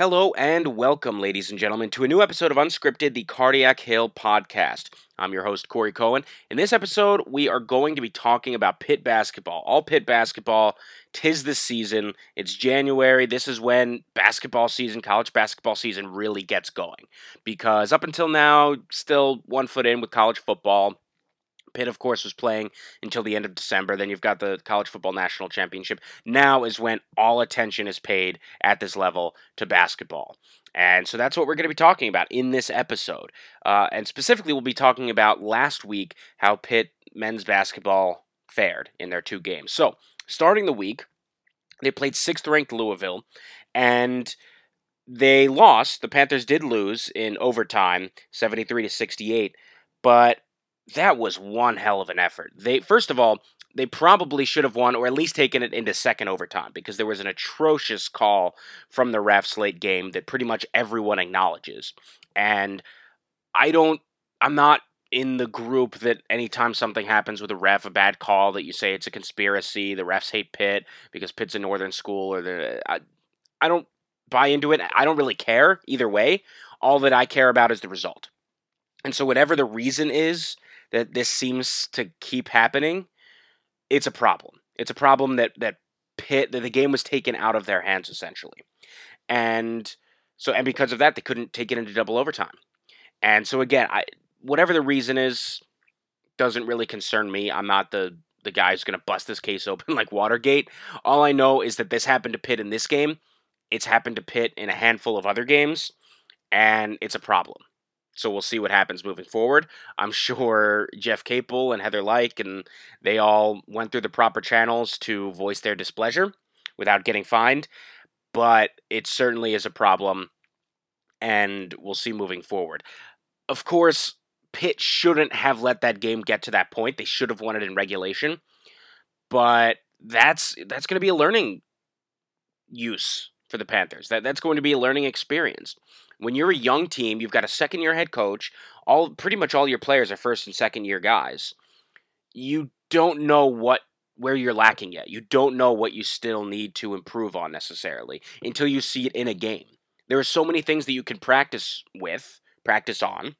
Hello and welcome, ladies and gentlemen, to a new episode of Unscripted, the Cardiac Hill podcast. I'm your host, Corey Cohen. In this episode, we are going to be talking about Pitt basketball. All Pitt basketball. Tis the season. It's January. This is when basketball season, college basketball season, really gets going. Because up until now, still one foot in with college football. Pitt, of course, was playing until the end of December. Then you've got the College Football National Championship. Now is when all attention is paid at this level to basketball. And so that's what we're going to be talking about in this episode. Uh, and specifically, we'll be talking about last week how Pitt men's basketball fared in their two games. So, starting the week, they played sixth ranked Louisville, and they lost. The Panthers did lose in overtime, 73 to 68. But that was one hell of an effort. They first of all, they probably should have won or at least taken it into second overtime because there was an atrocious call from the refs late game that pretty much everyone acknowledges. And I don't I'm not in the group that anytime something happens with a ref, a bad call, that you say it's a conspiracy, the refs hate Pitt because Pitt's a northern school, or the I, I don't buy into it. I don't really care either way. All that I care about is the result. And so, whatever the reason is that this seems to keep happening, it's a problem. It's a problem that that Pitt that the game was taken out of their hands essentially, and so and because of that they couldn't take it into double overtime, and so again, I whatever the reason is, doesn't really concern me. I'm not the the guy who's going to bust this case open like Watergate. All I know is that this happened to Pitt in this game. It's happened to Pitt in a handful of other games, and it's a problem. So we'll see what happens moving forward. I'm sure Jeff Capel and Heather Lyke and they all went through the proper channels to voice their displeasure without getting fined, but it certainly is a problem, and we'll see moving forward. Of course, Pitt shouldn't have let that game get to that point. They should have won it in regulation, but that's that's going to be a learning use for the Panthers. That that's going to be a learning experience when you're a young team, you've got a second year head coach, all pretty much all your players are first and second year guys. You don't know what where you're lacking yet. You don't know what you still need to improve on necessarily until you see it in a game. There are so many things that you can practice with, practice on,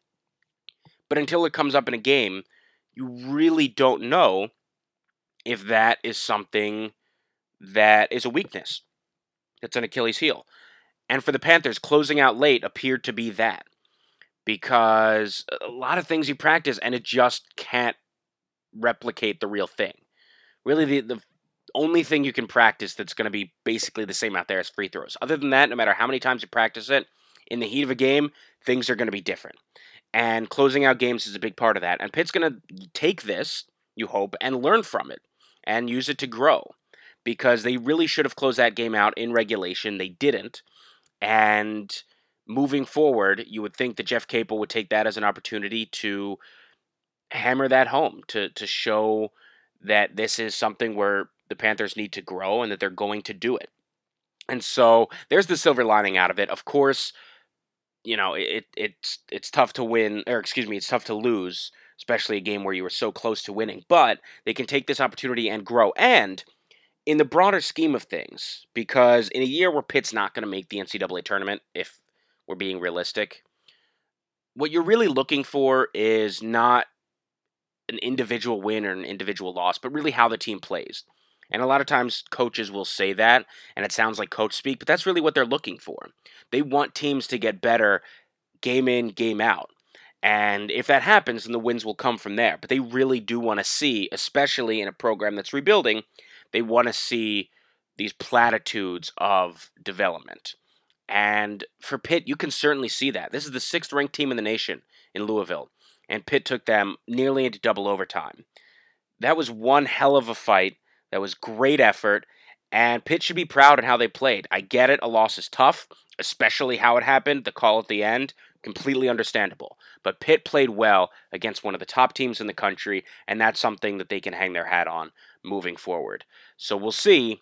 but until it comes up in a game, you really don't know if that is something that is a weakness. That's an Achilles heel. And for the Panthers, closing out late appeared to be that because a lot of things you practice and it just can't replicate the real thing. Really, the, the only thing you can practice that's going to be basically the same out there is free throws. Other than that, no matter how many times you practice it, in the heat of a game, things are going to be different. And closing out games is a big part of that. And Pitt's going to take this, you hope, and learn from it and use it to grow because they really should have closed that game out in regulation. They didn't. And moving forward, you would think that Jeff Capel would take that as an opportunity to hammer that home, to to show that this is something where the Panthers need to grow and that they're going to do it. And so there's the silver lining out of it. Of course, you know, it it's it's tough to win or excuse me, it's tough to lose, especially a game where you were so close to winning, but they can take this opportunity and grow. And in the broader scheme of things, because in a year where Pitt's not going to make the NCAA tournament, if we're being realistic, what you're really looking for is not an individual win or an individual loss, but really how the team plays. And a lot of times coaches will say that, and it sounds like coach speak, but that's really what they're looking for. They want teams to get better game in, game out. And if that happens, then the wins will come from there. But they really do want to see, especially in a program that's rebuilding, they want to see these platitudes of development. And for Pitt, you can certainly see that. This is the sixth ranked team in the nation in Louisville, and Pitt took them nearly into double overtime. That was one hell of a fight. That was great effort, and Pitt should be proud of how they played. I get it, a loss is tough, especially how it happened, the call at the end, completely understandable. But Pitt played well against one of the top teams in the country, and that's something that they can hang their hat on moving forward. So we'll see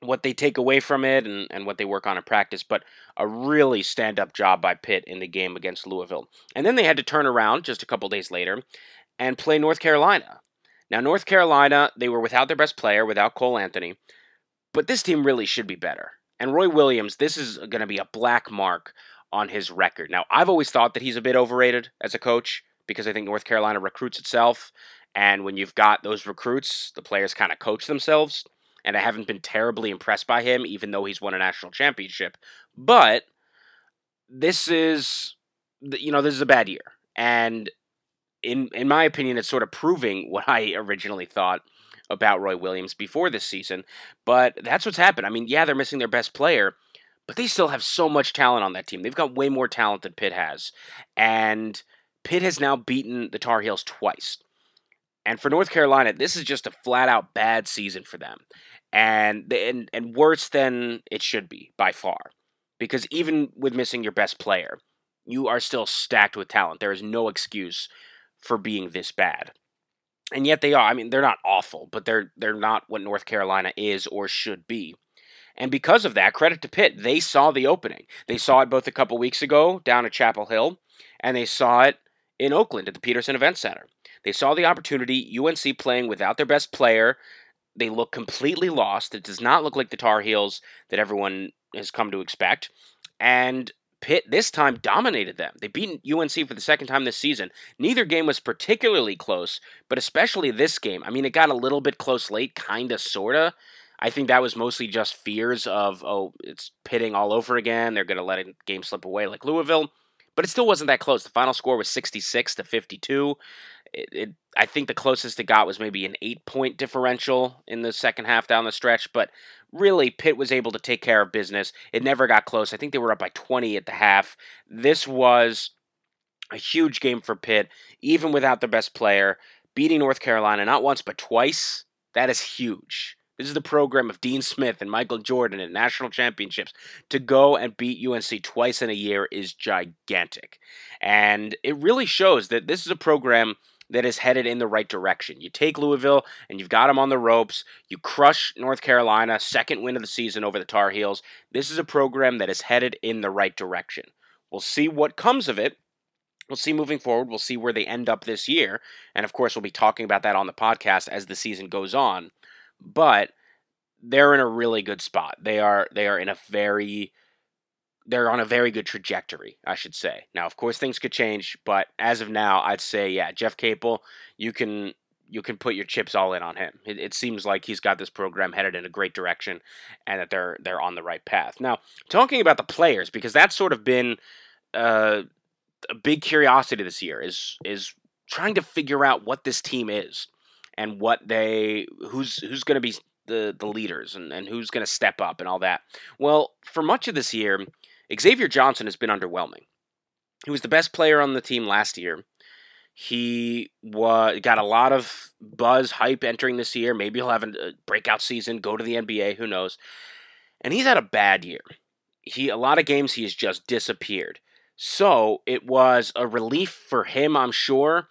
what they take away from it and, and what they work on in practice, but a really stand up job by Pitt in the game against Louisville. And then they had to turn around just a couple days later and play North Carolina. Now, North Carolina, they were without their best player, without Cole Anthony, but this team really should be better. And Roy Williams, this is going to be a black mark on his record. Now, I've always thought that he's a bit overrated as a coach because I think North Carolina recruits itself. And when you've got those recruits, the players kind of coach themselves. And I haven't been terribly impressed by him, even though he's won a national championship. But this is, you know, this is a bad year. And in in my opinion, it's sort of proving what I originally thought about Roy Williams before this season. But that's what's happened. I mean, yeah, they're missing their best player, but they still have so much talent on that team. They've got way more talent than Pitt has. And Pitt has now beaten the Tar Heels twice. And for North Carolina, this is just a flat out bad season for them. And, and and worse than it should be by far. Because even with missing your best player, you are still stacked with talent. There is no excuse for being this bad. And yet they are. I mean, they're not awful, but they're they're not what North Carolina is or should be. And because of that, credit to Pitt, they saw the opening. They saw it both a couple weeks ago down at Chapel Hill, and they saw it in Oakland at the Petersen Event Center. They saw the opportunity, UNC playing without their best player. They look completely lost. It does not look like the Tar Heels that everyone has come to expect. And Pitt this time dominated them. They beat UNC for the second time this season. Neither game was particularly close, but especially this game. I mean, it got a little bit close late, kind of, sort of. I think that was mostly just fears of, oh, it's pitting all over again. They're going to let a game slip away like Louisville. But it still wasn't that close. The final score was 66 to 52. It, it, I think the closest it got was maybe an eight point differential in the second half down the stretch. But really, Pitt was able to take care of business. It never got close. I think they were up by 20 at the half. This was a huge game for Pitt, even without their best player. Beating North Carolina not once, but twice. That is huge. This is the program of Dean Smith and Michael Jordan at national championships. To go and beat UNC twice in a year is gigantic. And it really shows that this is a program that is headed in the right direction. You take Louisville and you've got them on the ropes. You crush North Carolina, second win of the season over the Tar Heels. This is a program that is headed in the right direction. We'll see what comes of it. We'll see moving forward. We'll see where they end up this year. And of course, we'll be talking about that on the podcast as the season goes on but they're in a really good spot. They are they are in a very they're on a very good trajectory, I should say. Now, of course, things could change, but as of now, I'd say, yeah, Jeff Capel, you can you can put your chips all in on him. It, it, seems like he's got this program headed in a great direction, and that they're they're on the right path. Now, talking about the players, because that's sort of been uh, a big curiosity this year, is is trying to figure out what this team is and what they who's who's going to be the the leaders and, and who's going to step up and all that. Well, for much of this year, Xavier Johnson has been underwhelming. He was the best player on the team last year. He was got a lot of buzz, hype entering this year. Maybe he'll have a breakout season, go to the NBA, who knows. And he's had a bad year. He a lot of games he has just disappeared. So it was a relief for him, I'm sure,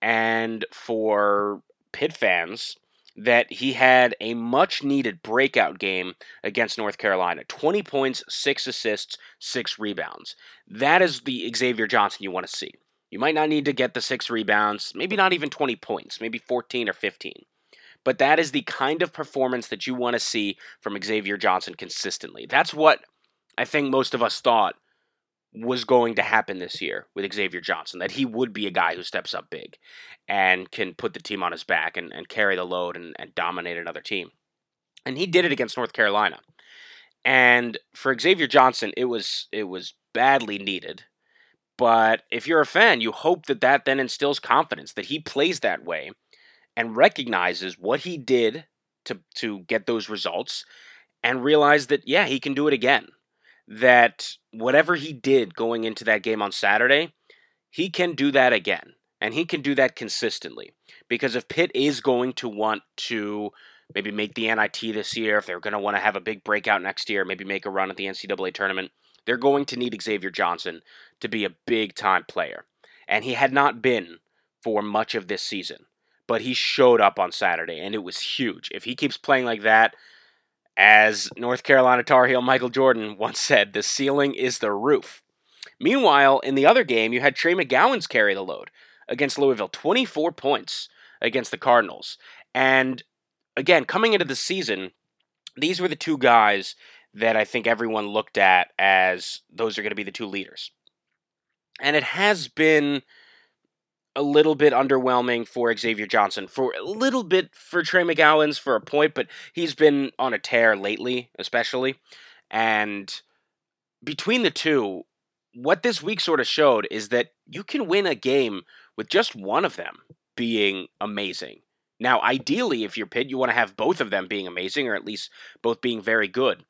and for Pitt fans that he had a much needed breakout game against North Carolina 20 points, 6 assists, 6 rebounds. That is the Xavier Johnson you want to see. You might not need to get the 6 rebounds, maybe not even 20 points, maybe 14 or 15. But that is the kind of performance that you want to see from Xavier Johnson consistently. That's what I think most of us thought was going to happen this year with Xavier Johnson, that he would be a guy who steps up big and can put the team on his back and, and carry the load and, and dominate another team. And he did it against North Carolina. And for Xavier Johnson, it was it was badly needed. But if you're a fan, you hope that that then instills confidence that he plays that way and recognizes what he did to to get those results and realize that yeah, he can do it again that whatever he did going into that game on Saturday, he can do that again. And he can do that consistently. Because if Pitt is going to want to maybe make the NIT this year, if they're going to want to have a big breakout next year, maybe make a run at the NCAA tournament, they're going to need Xavier Johnson to be a big time player. And he had not been for much of this season. But he showed up on Saturday, and it was huge. If he keeps playing like that, as North Carolina Tar Heel Michael Jordan once said, the ceiling is the roof. Meanwhile, in the other game, you had Trey McGowens carry the load against Louisville, 24 points against the Cardinals. And again, coming into the season, these were the two guys that I think everyone looked at as those are going to be the two leaders. And it has been a little bit underwhelming for Xavier Johnson, for a little bit for Trey McGowens for a point, but he's been on a tear lately, especially. And between the two, what this week sort of showed is that you can win a game with just one of them being amazing. Now, ideally, if you're Pitt, you want to have both of them being amazing, or at least both being very good.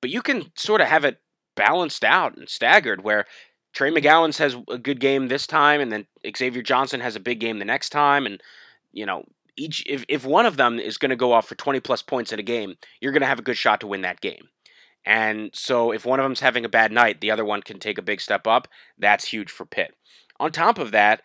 But you can sort of have it balanced out and staggered where Trey McGowens has a good game this time, and then Xavier Johnson has a big game the next time, and you know each if if one of them is going to go off for 20 plus points in a game, you're going to have a good shot to win that game. And so if one of them's having a bad night, the other one can take a big step up. That's huge for Pitt. On top of that,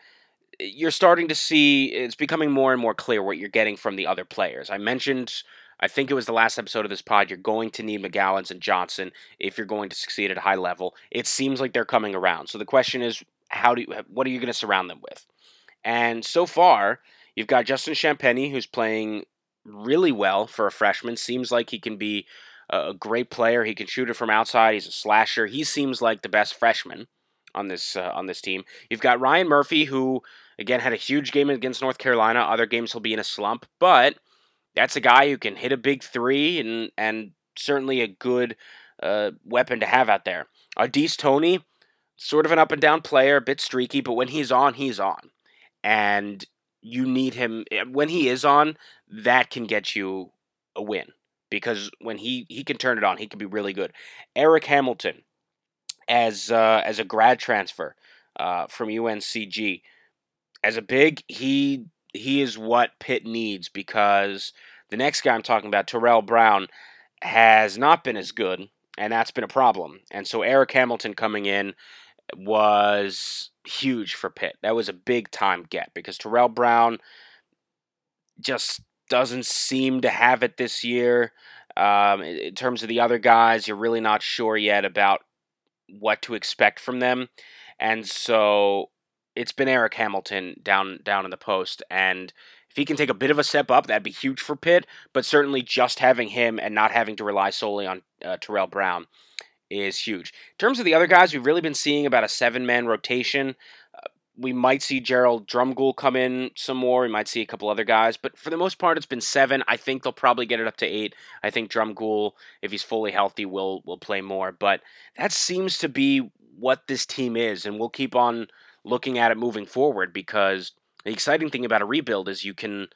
you're starting to see it's becoming more and more clear what you're getting from the other players. I mentioned I think it was the last episode of this pod. You're going to need McGowens and Johnson if you're going to succeed at a high level. It seems like they're coming around. So the question is, how do you, what are you going to surround them with? And so far, you've got Justin Champagnie, who's playing really well for a freshman. Seems like he can be a great player. He can shoot it from outside. He's a slasher. He seems like the best freshman on this uh, on this team. You've got Ryan Murphy, who again had a huge game against North Carolina. Other games he'll be in a slump, but that's a guy who can hit a big three and and certainly a good uh, weapon to have out there. Au'Diese Toney, sort of an up and down player, a bit streaky, but when he's on, he's on, and you need him eh, when he is on. That can get you a win because when he he can turn it on, he can be really good. Eric Hamilton, as uh, as a grad transfer uh, from UNCG, as a big, he he is what Pitt needs because the next guy I'm talking about, Terrell Brown, has not been as good, and that's been a problem. And so Eric Hamilton coming in was huge for Pitt. That was a big time get because Terrell Brown just doesn't seem to have it this year. Um, in terms of the other guys, you're really not sure yet about what to expect from them. And so it's been Eric Hamilton down down in the post, and if he can take a bit of a step up, that'd be huge for Pitt. But certainly, just having him and not having to rely solely on uh, Terrell Brown is huge. In terms of the other guys, we've really been seeing about a seven man rotation. Uh, we might see Gerald Drumgoole come in some more. We might see a couple other guys, but for the most part, it's been seven. I think they'll probably get it up to eight. I think Drumgoole, if he's fully healthy, will will play more. But that seems to be what this team is, and we'll keep on looking at it moving forward because the exciting thing about a rebuild is you can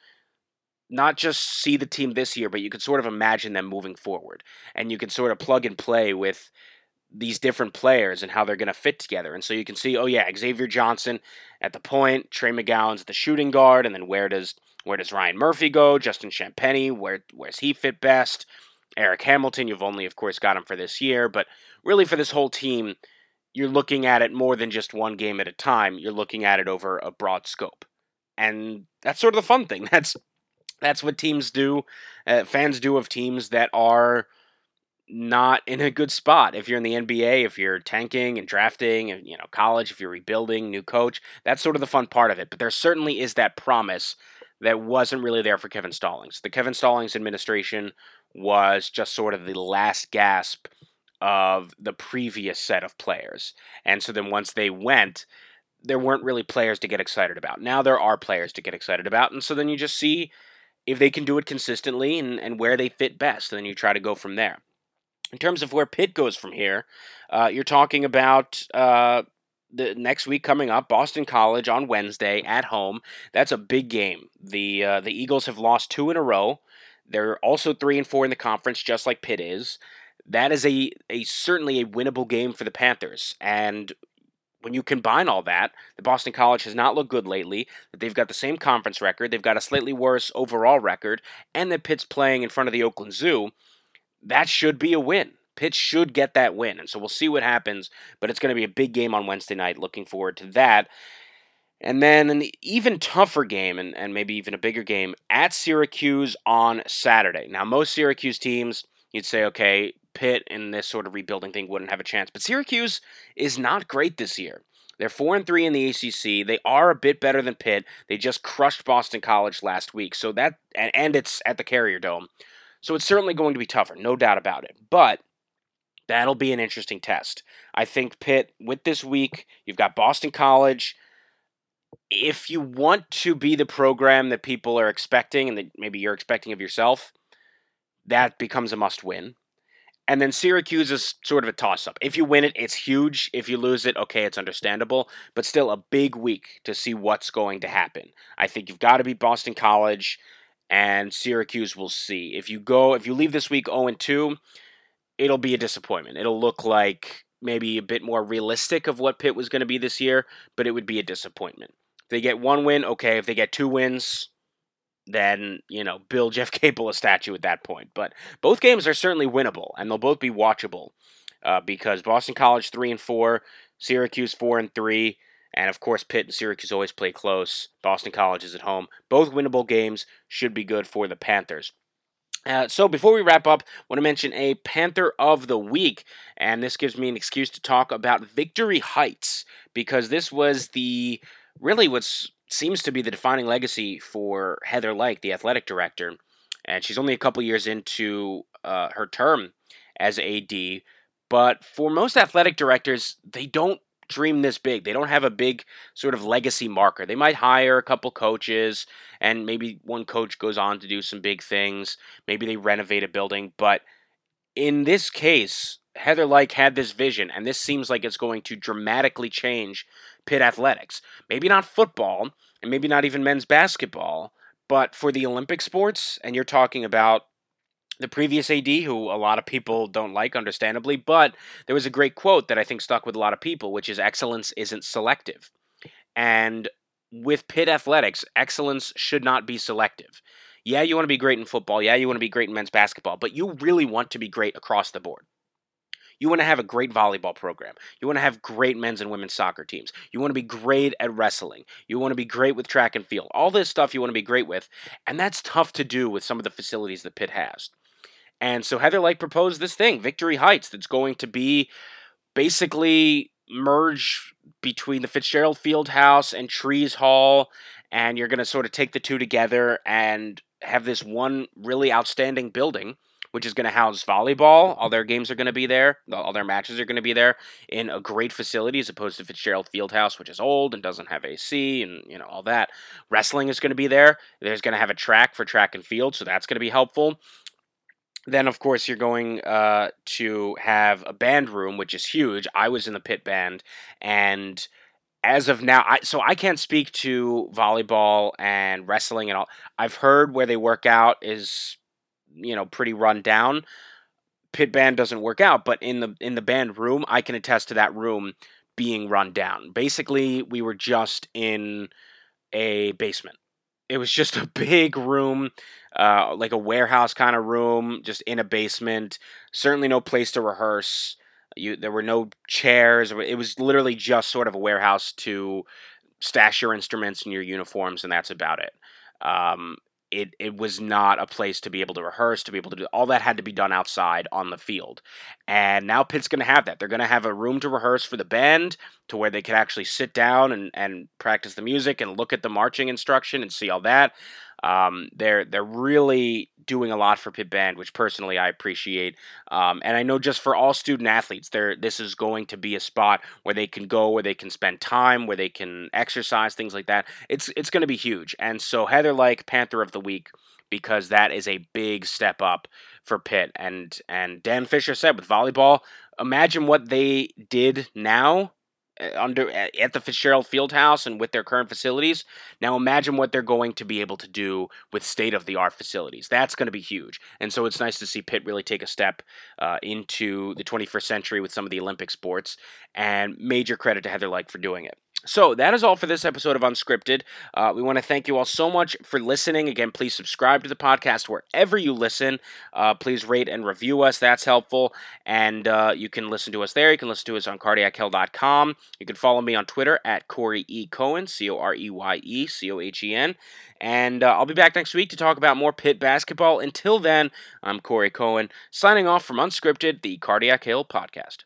not just see the team this year, but you can sort of imagine them moving forward. And you can sort of plug and play with these different players and how they're going to fit together. And so you can see, oh yeah, Xavier Johnson at the point, Trey McGowens at the shooting guard, and then where does where does Ryan Murphy go? Justin Champagnie, where where's he fit best? Eric Hamilton, you've only of course got him for this year, but really for this whole team, you're looking at it more than just one game at a time. You're looking at it over a broad scope, and that's sort of the fun thing. That's that's what teams do, uh, fans do of teams that are not in a good spot. If you're in the NBA, if you're tanking and drafting, and you know college, if you're rebuilding, new coach, that's sort of the fun part of it. But there certainly is that promise that wasn't really there for Kevin Stallings. The Kevin Stallings administration was just sort of the last gasp of the previous set of players. And so then once they went, there weren't really players to get excited about. Now there are players to get excited about. And so then you just see if they can do it consistently and, and where they fit best. And then you try to go from there. In terms of where Pitt goes from here, uh, you're talking about uh, the next week coming up, Boston College on Wednesday at home. That's a big game. The uh, the Eagles have lost two in a row. They're also three and four in the conference, just like Pitt is that is a, a certainly a winnable game for the Panthers. And when you combine all that, the Boston College has not looked good lately. They've got the same conference record, they've got a slightly worse overall record, and that Pitt's playing in front of the Oakland Zoo. That should be a win. Pitt should get that win. And so we'll see what happens, but it's going to be a big game on Wednesday night. Looking forward to that. And then an even tougher game, and, and maybe even a bigger game, at Syracuse on Saturday. Now, most Syracuse teams, you'd say, okay, Pitt in this sort of rebuilding thing wouldn't have a chance. But Syracuse is not great this year. They're four and three in the ACC. They are a bit better than Pitt. They just crushed Boston College last week. So that and, and it's at the Carrier Dome. So it's certainly going to be tougher, no doubt about it. But That'll be an interesting test. I think Pitt, with this week, you've got Boston College. If you want to be the program that people are expecting and that maybe you're expecting of yourself, that becomes a must win. And then Syracuse is sort of a toss up. If you win it, it's huge. If you lose it, okay, it's understandable, but still a big week to see what's going to happen. I think you've got to beat Boston College and Syracuse will see. If you go if you leave this week 0 2, it'll be a disappointment. It'll look like maybe a bit more realistic of what Pitt was going to be this year, but it would be a disappointment. If they get one win, okay. If they get two wins, then you know build Jeff Capel a statue at that point. But both games are certainly winnable, and they'll both be watchable uh, because Boston College three and four, Syracuse four and three, and of course Pitt and Syracuse always play close. Boston College is at home. Both winnable games should be good for the Panthers. Uh, so before we wrap up, I want to mention a Panther of the week, and this gives me an excuse to talk about Victory Heights because this was the really what seems to be the defining legacy for Heather Lyke, the athletic director. And she's only a couple years into uh, her term as AD. But for most athletic directors, they don't dream this big. They don't have a big sort of legacy marker. They might hire a couple coaches, and maybe one coach goes on to do some big things. Maybe they renovate a building. But in this case, Heather Lyke had this vision, and this seems like it's going to dramatically change Pitt athletics. Maybe not football, and maybe not even men's basketball, but for the Olympic sports, and you're talking about the previous AD, who a lot of people don't like, understandably, but there was a great quote that I think stuck with a lot of people, which is excellence isn't selective. And with Pitt athletics, excellence should not be selective. Yeah, you want to be great in football. Yeah, you want to be great in men's basketball, but you really want to be great across the board. You want to have a great volleyball program. You want to have great men's and women's soccer teams. You want to be great at wrestling. You want to be great with track and field. All this stuff you want to be great with. And that's tough to do with some of the facilities that Pitt has. And so Heather Lyke proposed this thing, Victory Heights, that's going to be basically merge between the Fitzgerald Field House and Trees Hall. And you're going to sort of take the two together and have this one really outstanding building which is going to house volleyball. All their games are going to be there. All their matches are going to be there in a great facility as opposed to Fitzgerald Fieldhouse, which is old and doesn't have AC and you know all that. Wrestling is going to be there. There's going to have a track for track and field, so that's going to be helpful. Then, of course, you're going uh, to have a band room, which is huge. I was in the Pitt band, and as of now, I so I can't speak to volleyball and wrestling and all. I've heard where they work out is you know pretty run down. Pitt band doesn't work out, but in the in the band room, I can attest to that room being run down. Basically, we were just in a basement. It was just a big room, uh, like a warehouse kind of room, just in a basement. Certainly no place to rehearse. You, there were no chairs. It was literally just sort of a warehouse to stash your instruments and your uniforms, and that's about it. Um, it it was not a place to be able to rehearse, to be able to do all that had to be done outside on the field. And now Pitt's going to have that. They're going to have a room to rehearse for the band to where they could actually sit down and, and practice the music and look at the marching instruction and see all that. Um, they're they're really doing a lot for Pitt Band, which personally I appreciate. Um, and I know just for all student athletes, there this is going to be a spot where they can go, where they can spend time, where they can exercise, things like that. It's it's going to be huge. And so Heather Lyke Panther of the Week because that is a big step up for Pitt. And and Dan Fisher said with volleyball, imagine what they did now under at the Fitzgerald Fieldhouse and with their current facilities. Now imagine what they're going to be able to do with state of the art facilities. That's going to be huge. And so it's nice to see Pitt really take a step uh, into the 21st century with some of the Olympic sports. And major credit to Heather Lyke for doing it. So that is all for this episode of Unscripted. Uh, we want to thank you all so much for listening. Again, please subscribe to the podcast wherever you listen. Uh, please rate and review us. That's helpful. And uh, you can listen to us there. You can listen to us on cardiachill.com. You can follow me on Twitter at Corey E. Cohen, C O R E Y E C O H E N. And uh, I'll be back next week to talk about more Pitt basketball. Until then, I'm Corey Cohen, signing off from Unscripted, the Cardiac Hill podcast.